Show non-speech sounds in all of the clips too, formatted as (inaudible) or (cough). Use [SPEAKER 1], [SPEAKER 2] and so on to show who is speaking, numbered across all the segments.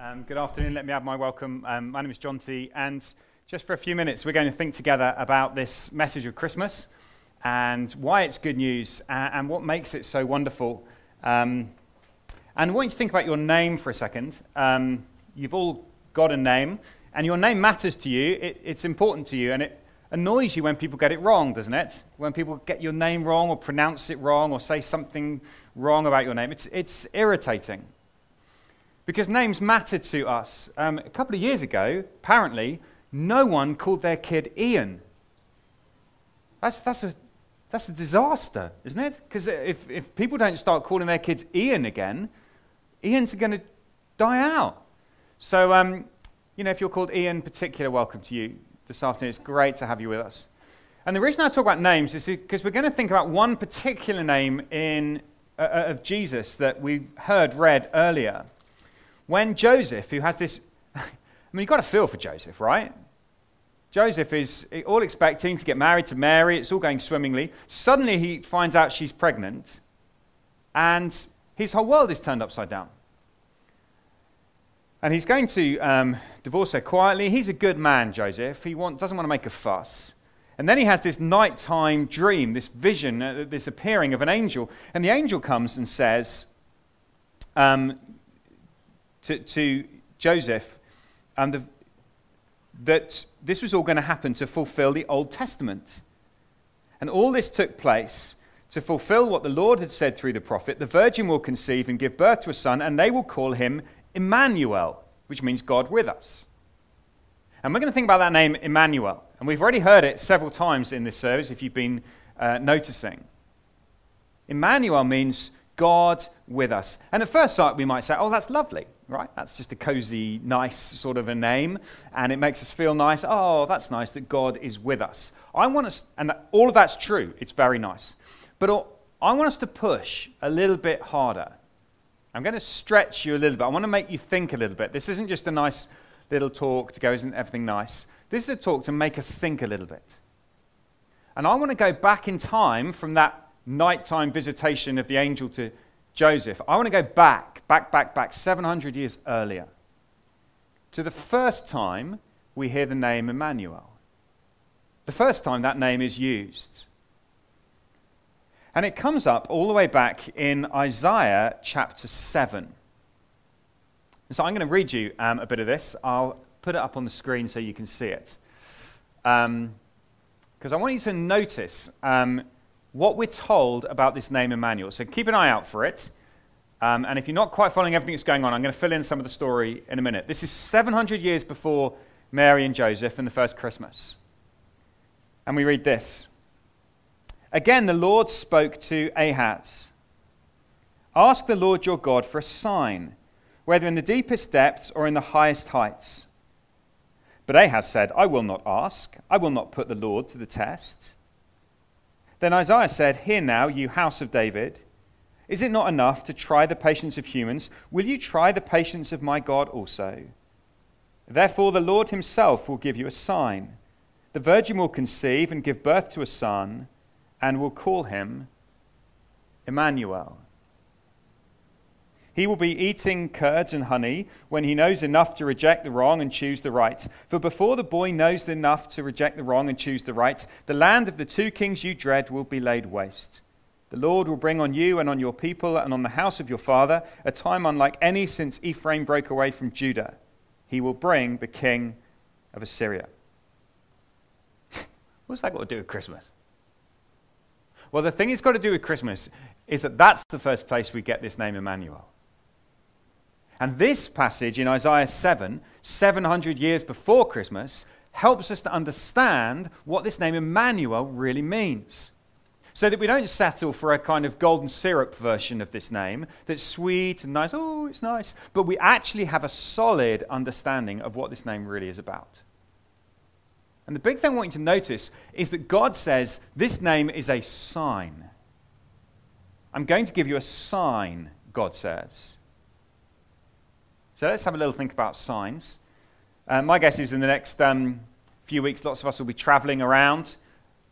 [SPEAKER 1] Um, good afternoon. Let me add my welcome. Um, my name is Jonty And just for a few minutes, we're going to think together about this message of Christmas and why it's good news and, and what makes it so wonderful. Um, and I want you to think about your name for a second. Um, you've all got a name, and your name matters to you. It, it's important to you, and it annoys you when people get it wrong, doesn't it? When people get your name wrong or pronounce it wrong or say something wrong about your name. It's, it's irritating because names matter to us. Um, a couple of years ago, apparently, no one called their kid Ian. That's, that's, a, that's a disaster, isn't it? Because if, if people don't start calling their kids Ian again, Ian's are going to die out. So, um, you know, if you're called Ian, particular welcome to you this afternoon. It's great to have you with us. And the reason I talk about names is because we're going to think about one particular name in, uh, uh of Jesus that we've heard read earlier when Joseph, who has this, (laughs) I mean, you've got to feel for Joseph, right? Joseph is all expecting to get married to Mary, it's all going swimmingly. Suddenly he finds out she's pregnant, and his whole world is turned upside down. And he's going to um, divorce her quietly. He's a good man, Joseph. He want, doesn't want to make a fuss. And then he has this nighttime dream, this vision, uh, this appearing of an angel. And the angel comes and says, um, to, to Joseph and the, that this was all going to happen to fulfill the Old Testament. And all this took place to fulfill what the Lord had said through the prophet the virgin will conceive and give birth to a son, and they will call him Immanuel, which means God with us. And we're going to think about that name, Immanuel. And we've already heard it several times in this service if you've been uh, noticing. Immanuel means God with us. And at first sight, we might say, oh, that's lovely right? That's just a cozy, nice sort of a name, and it makes us feel nice. Oh, that's nice that God is with us. I want us, and all of that's true. It's very nice, but I want us to push a little bit harder. I'm going to stretch you a little bit. I want to make you think a little bit. This isn't just a nice little talk to go, isn't everything nice? This is a talk to make us think a little bit. And I want to go back in time from that nighttime visitation of the angel to Joseph. I want to go back, back, back, back, 700 years earlier to the first time we hear the name Immanuel. The first time that name is used. And it comes up all the way back in Isaiah chapter 7. And so I'm going to read you um, a bit of this. I'll put it up on the screen so you can see it. Because um, I want you to notice um, what we're told about this name Immanuel. So keep an eye out for it. Um, and if you're not quite following everything that's going on, I'm going to fill in some of the story in a minute. This is 700 years before Mary and Joseph and the first Christmas. And we read this Again, the Lord spoke to Ahaz Ask the Lord your God for a sign, whether in the deepest depths or in the highest heights. But Ahaz said, I will not ask. I will not put the Lord to the test. Then Isaiah said, Hear now, you house of David. Is it not enough to try the patience of humans? Will you try the patience of my God also? Therefore, the Lord himself will give you a sign. The virgin will conceive and give birth to a son, and will call him Immanuel. He will be eating curds and honey when he knows enough to reject the wrong and choose the right. For before the boy knows enough to reject the wrong and choose the right, the land of the two kings you dread will be laid waste. The Lord will bring on you and on your people and on the house of your father a time unlike any since Ephraim broke away from Judah. He will bring the king of Assyria. (laughs) What's that got to do with Christmas? Well, the thing it's got to do with Christmas is that that's the first place we get this name Immanuel. And this passage in Isaiah 7, 700 years before Christmas, helps us to understand what this name Immanuel really means. So that we don't settle for a kind of golden syrup version of this name that's sweet and nice, oh, it's nice, but we actually have a solid understanding of what this name really is about. And the big thing I want you to notice is that God says this name is a sign. I'm going to give you a sign, God says. So let's have a little think about signs. Uh, my guess is in the next um, few weeks, lots of us will be traveling around.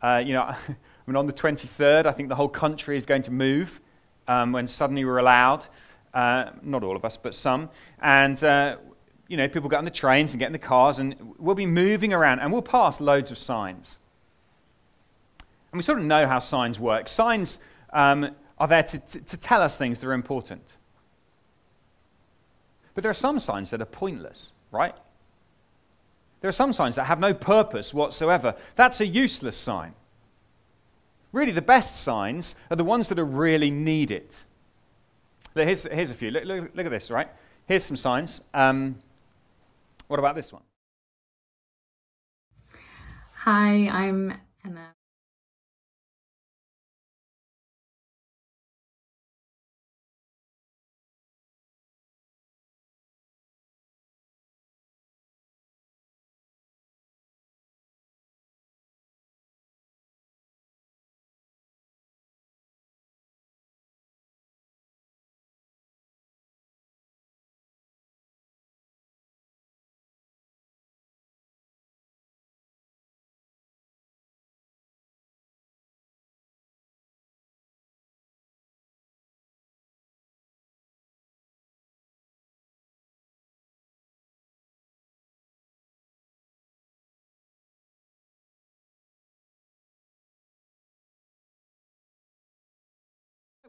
[SPEAKER 1] Uh, you know, (laughs) I mean, on the 23rd, I think the whole country is going to move um, when suddenly we're allowed. Uh, not all of us, but some. And uh, you know, people get on the trains and get in the cars, and we'll be moving around, and we'll pass loads of signs. And we sort of know how signs work. Signs um, are there to, to, to tell us things that are important. But there are some signs that are pointless, right? There are some signs that have no purpose whatsoever. That's a useless sign. Really, the best signs are the ones that are really needed. Here's, here's a few. Look, look, look, at this, right? Here's some signs. Um, what about this one?
[SPEAKER 2] Hi, I'm Emma.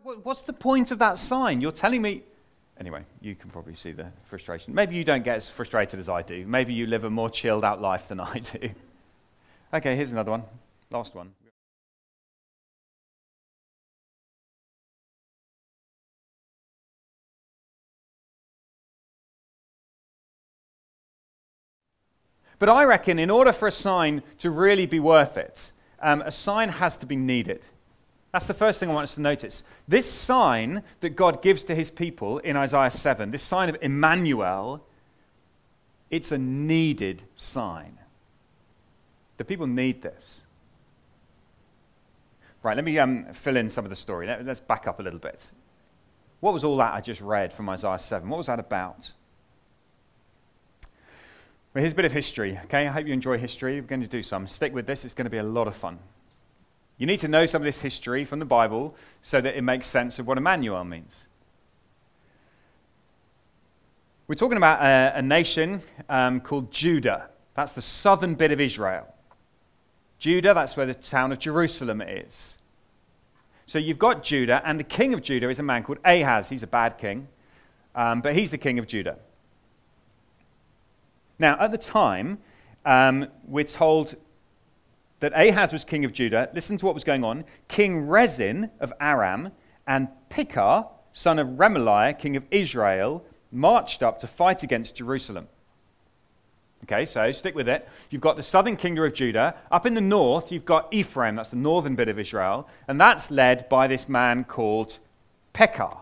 [SPEAKER 1] What's the point of that sign? You're telling me. Anyway, you can probably see the frustration. Maybe you don't get as frustrated as I do. Maybe you live a more chilled out life than I do. (laughs) Okay, here's another one. Last one. But I reckon in order for a sign to really be worth it, um, a sign has to be needed. That's the first thing I want us to notice. This sign that God gives to his people in Isaiah 7, this sign of Immanuel, it's a needed sign. The people need this. Right, let me um, fill in some of the story. Let, us back up a little bit. What was all that I just read from Isaiah 7? What was that about? Well, here's a bit of history, okay? I hope you enjoy history. We're going to do some. Stick with this, it's going to be a lot of fun. You need to know some of this history from the Bible so that it makes sense of what Immanuel means. We're talking about a, a nation um, called Judah. That's the southern bit of Israel. Judah, that's where the town of Jerusalem is. So you've got Judah, and the king of Judah is a man called Ahaz. He's a bad king, um, but he's the king of Judah. Now, at the time, um, we're told that Ahaz was king of Judah, listen to what was going on. King Rezin of Aram and Pekah, son of Remaliah, king of Israel, marched up to fight against Jerusalem. Okay, so stick with it. You've got the southern kingdom of Judah. Up in the north, you've got Ephraim, that's the northern bit of Israel, and that's led by this man called Pekah.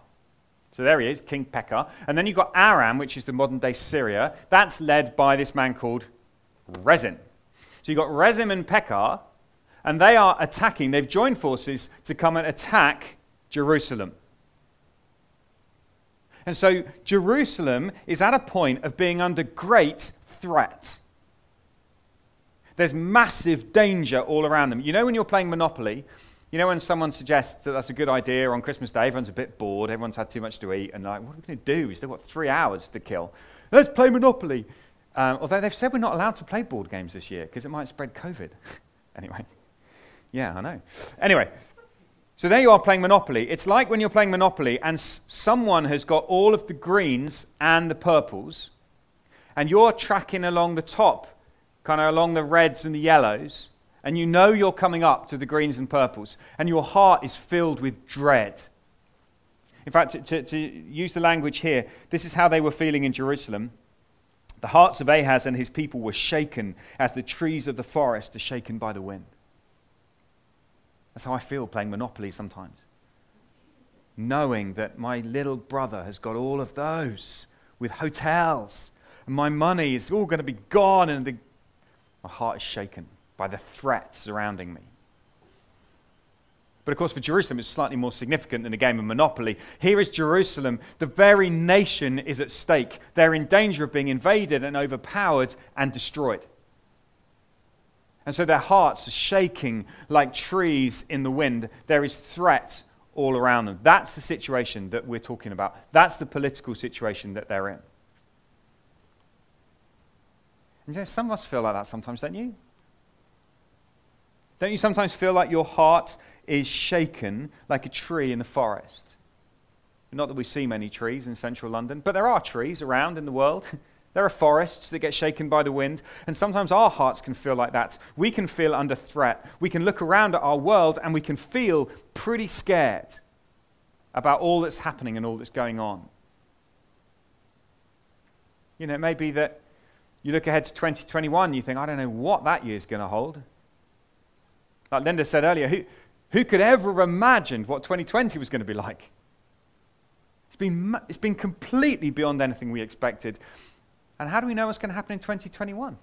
[SPEAKER 1] So there he is, King Pekah. And then you've got Aram, which is the modern day Syria. That's led by this man called Rezin. So you've got Rezin and Pekah, and they are attacking. They've joined forces to come and attack Jerusalem. And so Jerusalem is at a point of being under great threat. There's massive danger all around them. You know, when you're playing Monopoly, you know, when someone suggests that that's a good idea on Christmas Day, everyone's a bit bored, everyone's had too much to eat, and like, what are we going to do? We've still got three hours to kill. Let's play Monopoly. Um, although they've said we're not allowed to play board games this year because it might spread COVID. (laughs) anyway, yeah, I know. Anyway, so there you are playing Monopoly. It's like when you're playing Monopoly and s- someone has got all of the greens and the purples, and you're tracking along the top, kind of along the reds and the yellows, and you know you're coming up to the greens and purples, and your heart is filled with dread. In fact, to, to, to use the language here, this is how they were feeling in Jerusalem. The hearts of Ahaz and his people were shaken as the trees of the forest are shaken by the wind. That's how I feel playing Monopoly sometimes. Knowing that my little brother has got all of those with hotels, and my money is all going to be gone, and the, my heart is shaken by the threat surrounding me. But of course, for Jerusalem, it's slightly more significant than a game of Monopoly. Here is Jerusalem. The very nation is at stake. They're in danger of being invaded and overpowered and destroyed. And so their hearts are shaking like trees in the wind. There is threat all around them. That's the situation that we're talking about. That's the political situation that they're in. And you know, some of us feel like that sometimes, don't you? Don't you sometimes feel like your heart is shaken like a tree in the forest? Not that we see many trees in central London, but there are trees around in the world. (laughs) there are forests that get shaken by the wind, and sometimes our hearts can feel like that. We can feel under threat. We can look around at our world and we can feel pretty scared about all that's happening and all that's going on. You know, it may be that you look ahead to 2021, you think, I don't know what that year's going to hold. Like Linda said earlier, who, who could ever have imagined what 2020 was going to be like? It's been, it's been completely beyond anything we expected. And how do we know what's going to happen in 2021?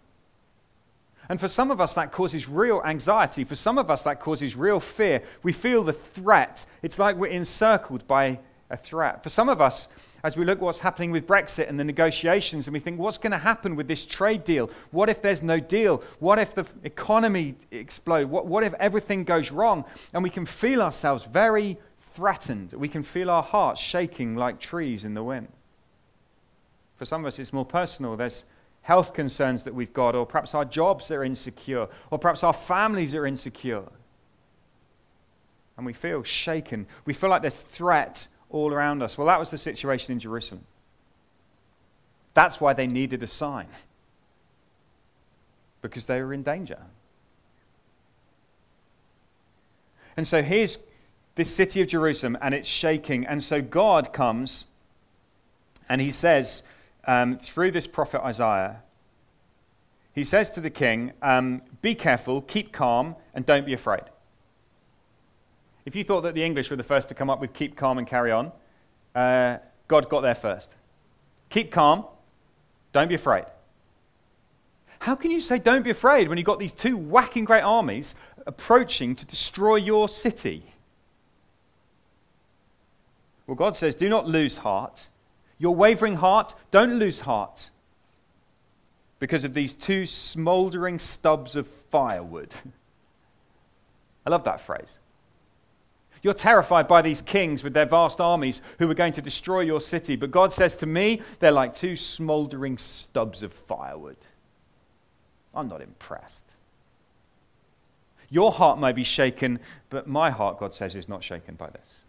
[SPEAKER 1] And for some of us, that causes real anxiety. For some of us, that causes real fear. We feel the threat. It's like we're encircled by a threat. For some of us, as we look at what's happening with Brexit and the negotiations, and we think, what's going to happen with this trade deal? What if there's no deal? What if the economy explodes? What, what if everything goes wrong? And we can feel ourselves very threatened. We can feel our hearts shaking like trees in the wind. For some of us, it's more personal. There's health concerns that we've got, or perhaps our jobs are insecure, or perhaps our families are insecure. And we feel shaken. We feel like there's threat all around us. Well, that was the situation in Jerusalem. That's why they needed a sign, (laughs) because they were in danger. And so here's this city of Jerusalem, and it's shaking. And so God comes and he says, um, through this prophet Isaiah, he says to the king, um, Be careful, keep calm, and don't be afraid. If you thought that the English were the first to come up with keep calm and carry on, uh, God got there first. Keep calm, don't be afraid. How can you say don't be afraid when you've got these two whacking great armies approaching to destroy your city? Well, God says, do not lose heart. Your wavering heart, don't lose heart because of these two smoldering stubs of firewood. (laughs) I love that phrase. You're terrified by these kings with their vast armies who are going to destroy your city. But God says to me, they're like two smoldering stubs of firewood. I'm not impressed. Your heart may be shaken, but my heart, God says, is not shaken by this.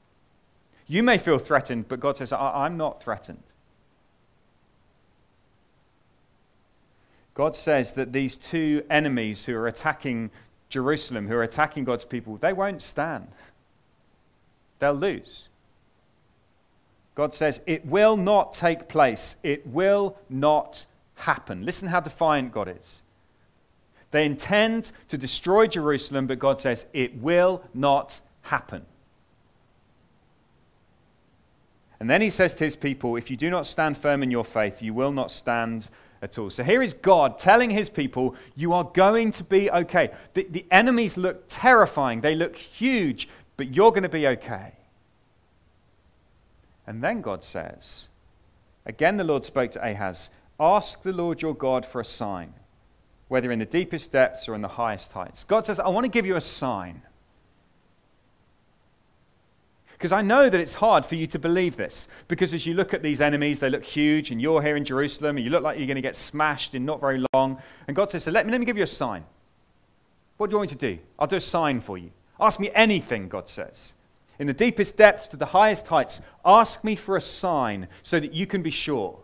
[SPEAKER 1] You may feel threatened, but God says, I'm not threatened. God says that these two enemies who are attacking Jerusalem, who are attacking God's people, they won't stand they'll lose. God says, It will not take place. It will not happen. Listen how defiant God is. They intend to destroy Jerusalem, but God says, It will not happen. And then he says to his people, If you do not stand firm in your faith, you will not stand at all. So here is God telling his people, You are going to be okay. The, the enemies look terrifying, they look huge, but you're going to be okay. And then God says, Again, the Lord spoke to Ahaz Ask the Lord your God for a sign, whether in the deepest depths or in the highest heights. God says, I want to give you a sign. Because I know that it's hard for you to believe this. Because as you look at these enemies, they look huge, and you're here in Jerusalem, and you look like you're going to get smashed in not very long. And God says, so let, me, let me give you a sign. What do you want me to do? I'll do a sign for you. Ask me anything, God says. In the deepest depths to the highest heights, ask me for a sign so that you can be sure.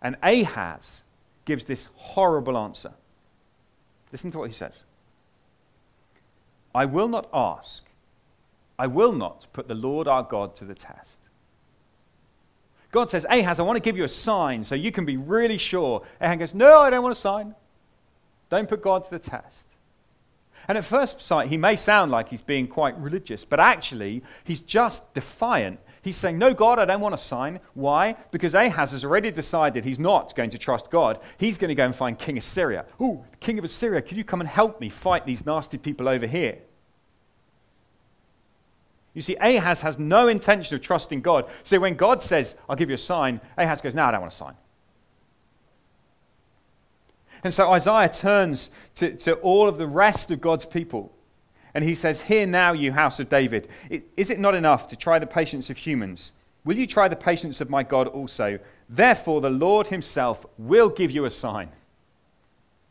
[SPEAKER 1] And Ahaz gives this horrible answer. Listen to what he says I will not ask, I will not put the Lord our God to the test. God says, Ahaz, I want to give you a sign so you can be really sure. Ahaz goes, No, I don't want a sign. Don't put God to the test. And at first sight, he may sound like he's being quite religious, but actually, he's just defiant. He's saying, No, God, I don't want a sign. Why? Because Ahaz has already decided he's not going to trust God. He's going to go and find King Assyria. Oh, King of Assyria, can you come and help me fight these nasty people over here? You see, Ahaz has no intention of trusting God. So when God says, I'll give you a sign, Ahaz goes, No, I don't want a sign. And so Isaiah turns to, to all of the rest of God's people and he says, Hear now, you house of David. Is it not enough to try the patience of humans? Will you try the patience of my God also? Therefore, the Lord himself will give you a sign.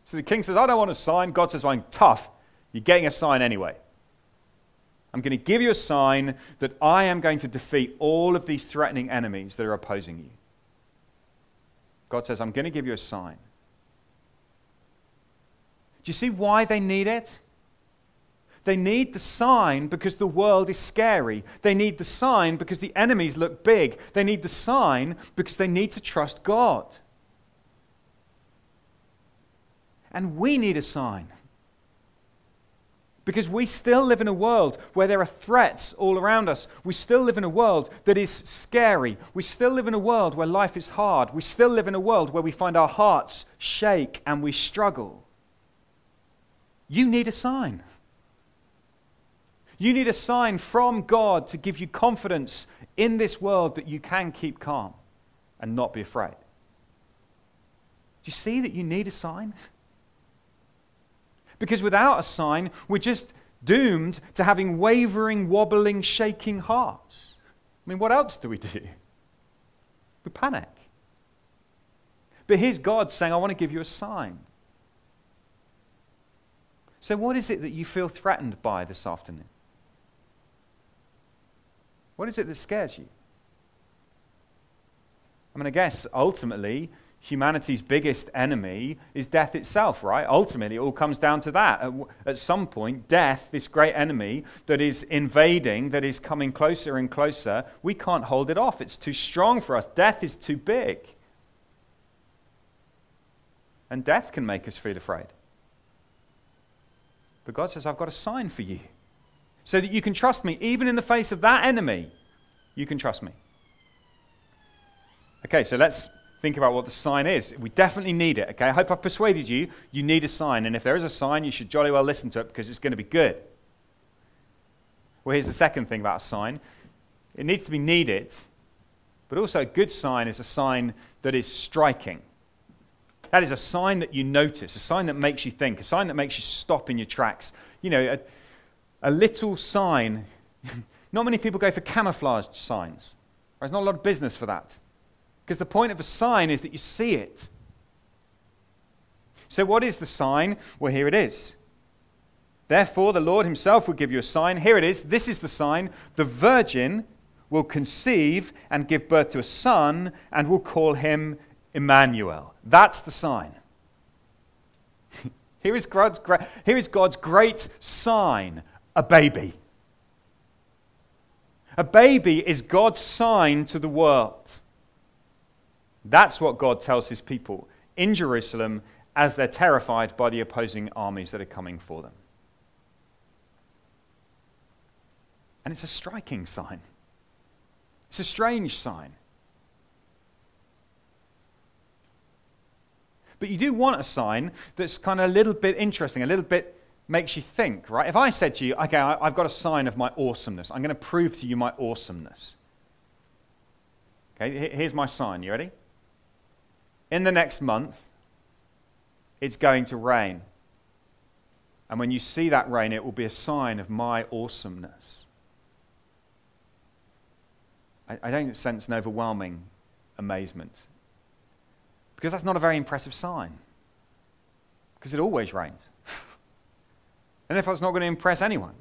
[SPEAKER 1] So the king says, I don't want a sign. God says, I'm tough. You're getting a sign anyway. I'm going to give you a sign that I am going to defeat all of these threatening enemies that are opposing you. God says, I'm going to give you a sign. Do you see why they need it? They need the sign because the world is scary. They need the sign because the enemies look big. They need the sign because they need to trust God. And we need a sign. Because we still live in a world where there are threats all around us. We still live in a world that is scary. We still live in a world where life is hard. We still live in a world where we find our hearts shake and we struggle. You need a sign. You need a sign from God to give you confidence in this world that you can keep calm and not be afraid. Do you see that you need a sign? Because without a sign, we're just doomed to having wavering, wobbling, shaking hearts. I mean, what else do we do? We panic. But here's God saying, I want to give you a sign. So, what is it that you feel threatened by this afternoon? What is it that scares you? I mean, I guess ultimately, humanity's biggest enemy is death itself, right? Ultimately, it all comes down to that. At, at, some point, death, this great enemy that is invading, that is coming closer and closer, we can't hold it off. It's too strong for us. Death is too big. And death can make us feel afraid. But God says, I've got a sign for you so that you can trust me. Even in the face of that enemy, you can trust me. Okay, so let's think about what the sign is. We definitely need it, okay? I hope I've persuaded you. You need a sign. And if there is a sign, you should jolly well listen to it because it's going to be good. Well, here's the second thing about a sign it needs to be needed, but also a good sign is a sign that is striking. That is a sign that you notice, a sign that makes you think, a sign that makes you stop in your tracks. You know, a, a little sign. (laughs) Not many people go for camouflaged signs. There's not a lot of business for that. Because the point of a sign is that you see it. So, what is the sign? Well, here it is. Therefore, the Lord Himself will give you a sign. Here it is. This is the sign. The virgin will conceive and give birth to a son and will call him Immanuel. That's the sign. (laughs) here, is God's, here is God's great sign a baby. A baby is God's sign to the world. That's what God tells his people in Jerusalem as they're terrified by the opposing armies that are coming for them. And it's a striking sign. It's a strange sign. But you do want a sign that's kind of a little bit interesting, a little bit makes you think, right? If I said to you, okay, I've got a sign of my awesomeness, I'm going to prove to you my awesomeness. Okay, here's my sign. You ready? In the next month, it's going to rain. And when you see that rain, it will be a sign of my awesomeness. I, don't sense an overwhelming amazement. Because that's not a very impressive sign. Because it always rains. (laughs) And therefore, it's not going to impress anyone.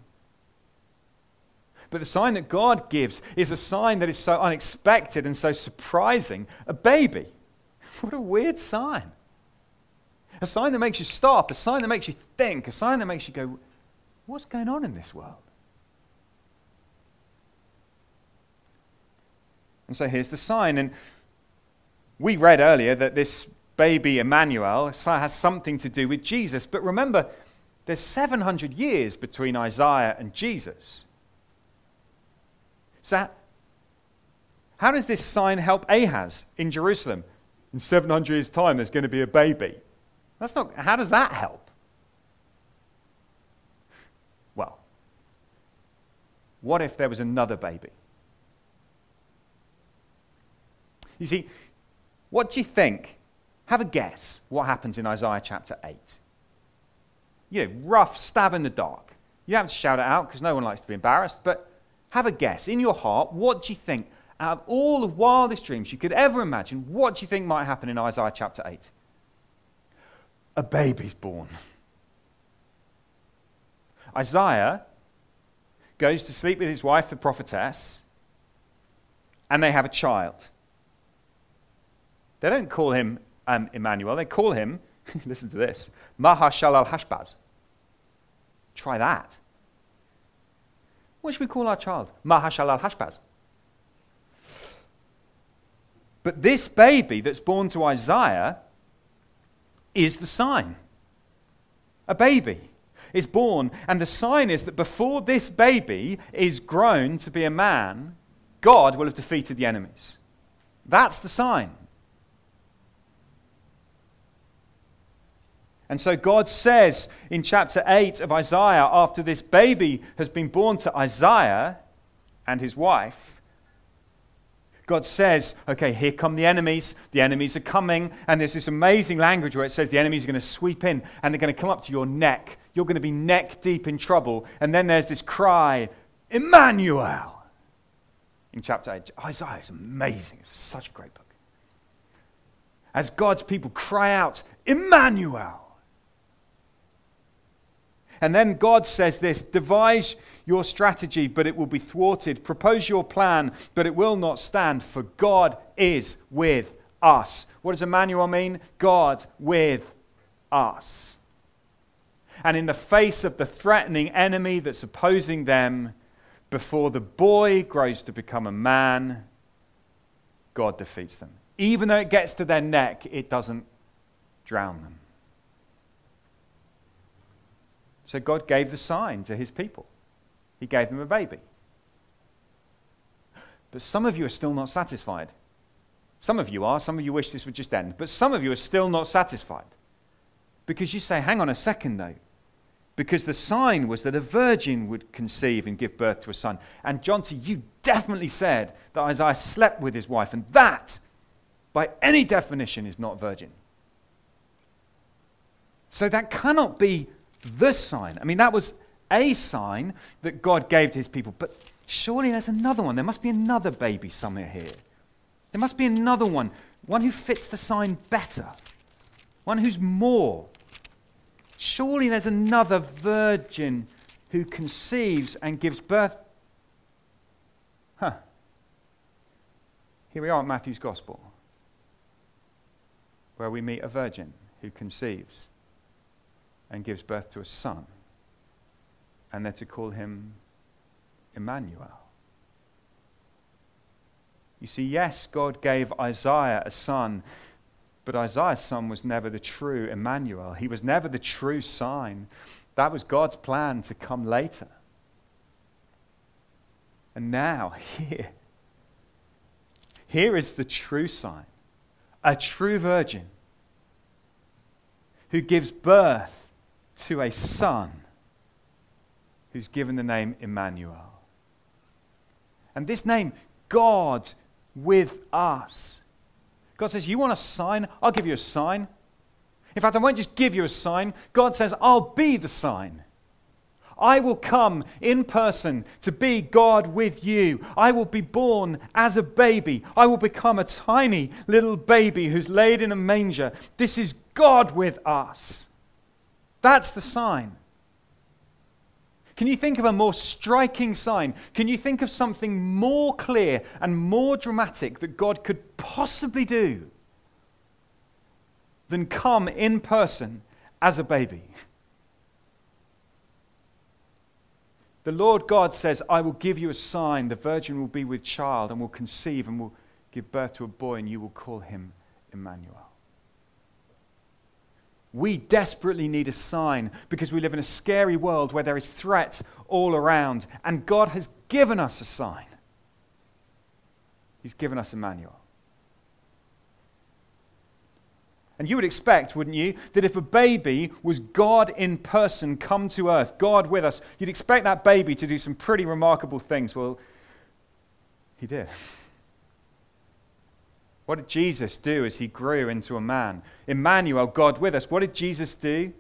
[SPEAKER 1] But the sign that God gives is a sign that is so unexpected and so surprising a baby. (laughs) What a weird sign. A sign that makes you stop, a sign that makes you think, a sign that makes you go, what's going on in this world? And so here's the sign. And we read earlier that this baby Immanuel has something to do with Jesus. But remember, there's 700 years between Isaiah and Jesus. So, how does this sign help Ahaz in Jerusalem? In 700 years' time, there's going to be a baby. That's not, how does that help? Well, what if there was another baby? You see, what do you think? Have a guess what happens in Isaiah chapter 8 you know, rough stab in the dark. You have to shout it out because no one likes to be embarrassed, but have a guess. In your heart, what do you think out of all the wildest dreams you could ever imagine, what do you think might happen in Isaiah chapter 8? A baby's born. Isaiah goes to sleep with his wife, the prophetess, and they have a child. They don't call him um, Immanuel, they call him, (laughs) listen to this, Maher-shalal-hash-baz. Try that. What should we call our child? Maher-shalal-hash-baz. But this baby that's born to Isaiah is the sign. A baby is born, and the sign is that before this baby is grown to be a man, God will have defeated the enemies. That's the sign. And so God says in chapter 8 of Isaiah, after this baby has been born to Isaiah and his wife, God says, okay, here come the enemies. The enemies are coming. And there's this amazing language where it says the enemies are going to sweep in and they're going to come up to your neck. You're going to be neck deep in trouble. And then there's this cry, Immanuel, in chapter 8. Isaiah is amazing. It's such a great book. As God's people cry out, Immanuel. And then God says this devise your strategy, but it will be thwarted. Propose your plan, but it will not stand, for God is with us. What does Immanuel mean? God with us. And in the face of the threatening enemy that's opposing them, before the boy grows to become a man, God defeats them. Even though it gets to their neck, it doesn't drown them. So God gave the sign to his people. He gave them a baby. But some of you are still not satisfied. Some of you are. Some of you wish this would just end. But some of you are still not satisfied. Because you say, hang on a second, though. Because the sign was that a virgin would conceive and give birth to a son. And Jonty, you definitely said that Isaiah slept with his wife, and that, by any definition, is not virgin. So that cannot be the sign. I mean, that was a sign that God gave to his people, but surely there's another one. There must be another baby somewhere here. There must be another one, one who fits the sign better, one who's more. Surely there's another virgin who conceives and gives birth. Huh. Here we are at Matthew's Gospel, where we meet a virgin who conceives and gives birth to a son. And they're to call him Immanuel. You see, yes, God gave Isaiah a son, but Isaiah's son was never the true Immanuel. He was never the true sign. That was God's plan to come later. And now, (laughs) here, here is the true sign a true virgin who gives birth to a son who's given the name Immanuel. And this name, God with us. God says, You want a sign? I'll give you a sign. In fact, I won't just give you a sign. God says, I'll be the sign. I will come in person to be God with you. I will be born as a baby. I will become a tiny little baby who's laid in a manger. This is God with us. That's the sign. Can you think of a more striking sign? Can you think of something more clear and more dramatic that God could possibly do than come in person as a baby? The Lord God says, I will give you a sign. The virgin will be with child and will conceive and will give birth to a boy, and you will call him Immanuel. We desperately need a sign because we live in a scary world where there is threat all around. And God has given us a sign. He's given us Immanuel. And you would expect, wouldn't you, that if a baby was God in person come to earth, God with us, you'd expect that baby to do some pretty remarkable things. Well, he did. (laughs) What did Jesus do as he grew into a man? Immanuel, God with us. What did Jesus do?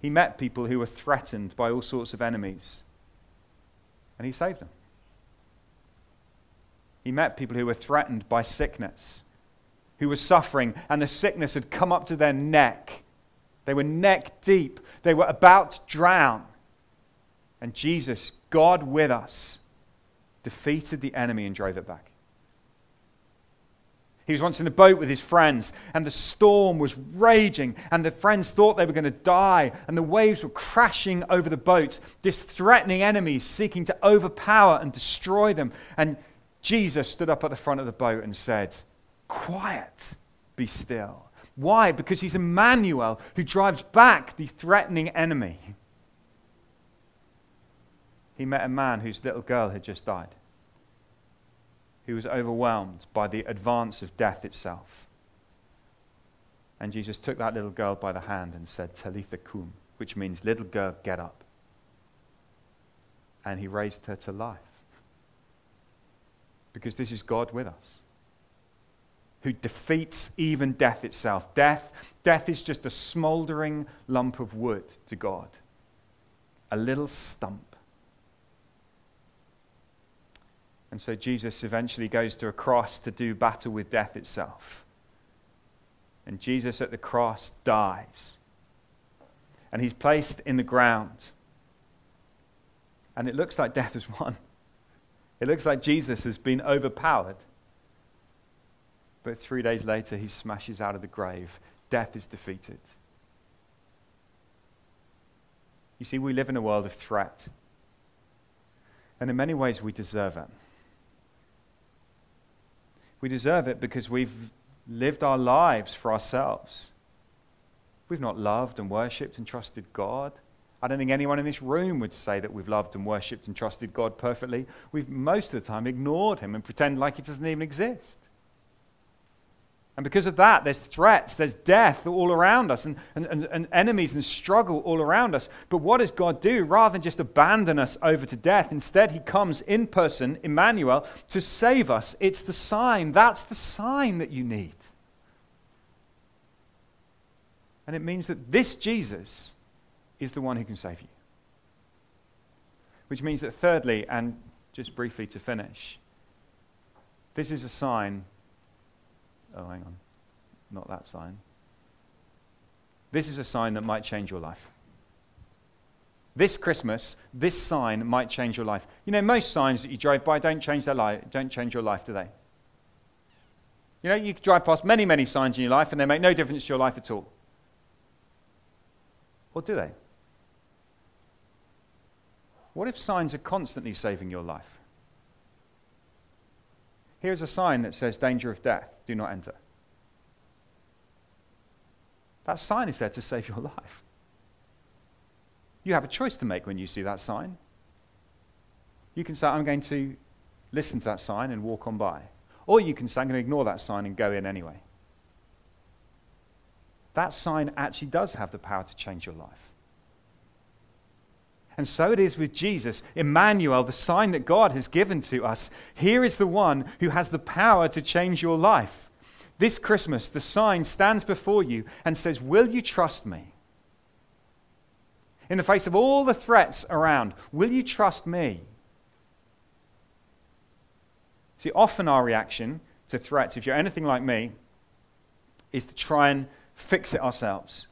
[SPEAKER 1] He met people who were threatened by all sorts of enemies, and he saved them. He met people who were threatened by sickness, who were suffering, and the sickness had come up to their neck. They were neck deep, they were about to drown. And Jesus, God with us, defeated the enemy and drove it back. He was once in a boat with his friends, and the storm was raging, and the friends thought they were going to die, and the waves were crashing over the boat, this threatening enemies seeking to overpower and destroy them. And Jesus stood up at the front of the boat and said, Quiet, be still. Why? Because he's Immanuel who drives back the threatening enemy. He met a man whose little girl had just died who was overwhelmed by the advance of death itself. And Jesus took that little girl by the hand and said, Talitha cum, which means, little girl, get up. And he raised her to life. Because this is God with us, who defeats even death itself. Death, death is just a smoldering lump of wood to God, a little stump And so Jesus eventually goes to a cross to do battle with death itself. And Jesus at the cross dies. And he's placed in the ground. And it looks like death has won. It looks like Jesus has been overpowered. But three days later, he smashes out of the grave. Death is defeated. You see, we live in a world of threat. And in many ways, we deserve it. We deserve it because we've lived our lives for ourselves. We've not loved and worshipped and trusted God. I don't think anyone in this room would say that we've loved and worshipped and trusted God perfectly. We've most of the time ignored Him and pretend like He doesn't even exist. And because of that, there's threats, there's death all around us, and, and, and, enemies and struggle all around us. But what does God do? Rather than just abandon us over to death, instead, He comes in person, Immanuel, to save us. It's the sign. That's the sign that you need. And it means that this Jesus is the one who can save you. Which means that, thirdly, and just briefly to finish, this is a sign Oh, hang on. Not that sign. This is a sign that might change your life. This Christmas, this sign might change your life. You know, most signs that you drive by don't change their life, don't change your life, do they? You know, you drive past many, many signs in your life and they make no difference to your life at all. Or do they? What if signs are constantly saving your life? Here's a sign that says, Danger of death, do not enter. That sign is there to save your (laughs) life. You have a choice to make when you see that sign. You can say, I'm going to listen to that sign and walk on by. Or you can say, I'm going to ignore that sign and go in anyway. That sign actually does have the power to change your life. And so it is with Jesus, Immanuel, the sign that God has given to us. Here is the one who has the power to change your life. This Christmas, the sign stands before you and says, Will you trust me? In the face of all the threats around, will you trust me? See, often our reaction to threats, if you're anything like me, is to try and fix it ourselves.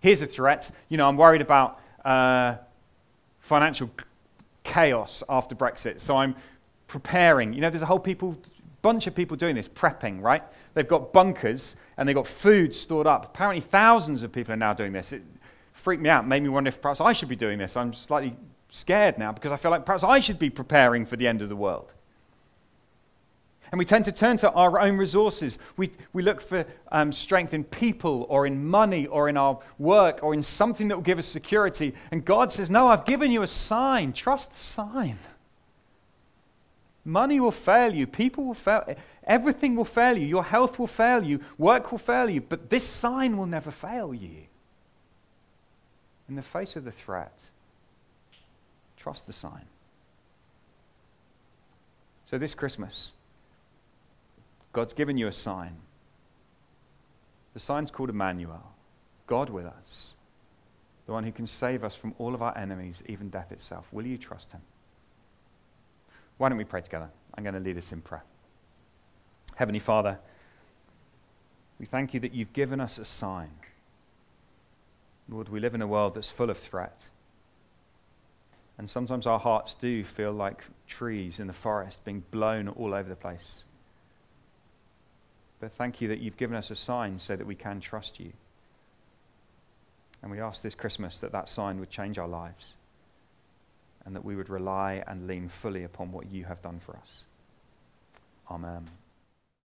[SPEAKER 1] Here's a threat. You know, I'm worried about. Uh, financial chaos after Brexit. So I'm preparing. You know, there's a whole people, bunch of people doing this, prepping, right? They've got bunkers and they've got food stored up. Apparently, thousands of people are now doing this. It freaked me out, made me wonder if perhaps I should be doing this. I'm slightly scared now because I feel like perhaps I should be preparing for the end of the world. And we tend to turn to our own resources. We, we look for um, strength in people or in money or in our work or in something that will give us security. And God says, No, I've given you a sign. Trust the sign. Money will fail you. People will fail. Everything will fail you. Your health will fail you. Work will fail you. But this sign will never fail you. In the face of the threat, trust the sign. So this Christmas, God's given you a sign. The sign's called Immanuel, God with us, the one who can save us from all of our enemies, even death itself. Will you trust him? Why don't we pray together? I'm going to lead us in prayer. Heavenly Father, we thank you that you've given us a sign. Lord, we live in a world that's full of threat. And sometimes our hearts do feel like trees in the forest being blown all over the place. But thank you that you've given us a sign so that we can trust you. And we ask this Christmas that that sign would change our lives and that we would rely and lean fully upon what you have done for us. Amen.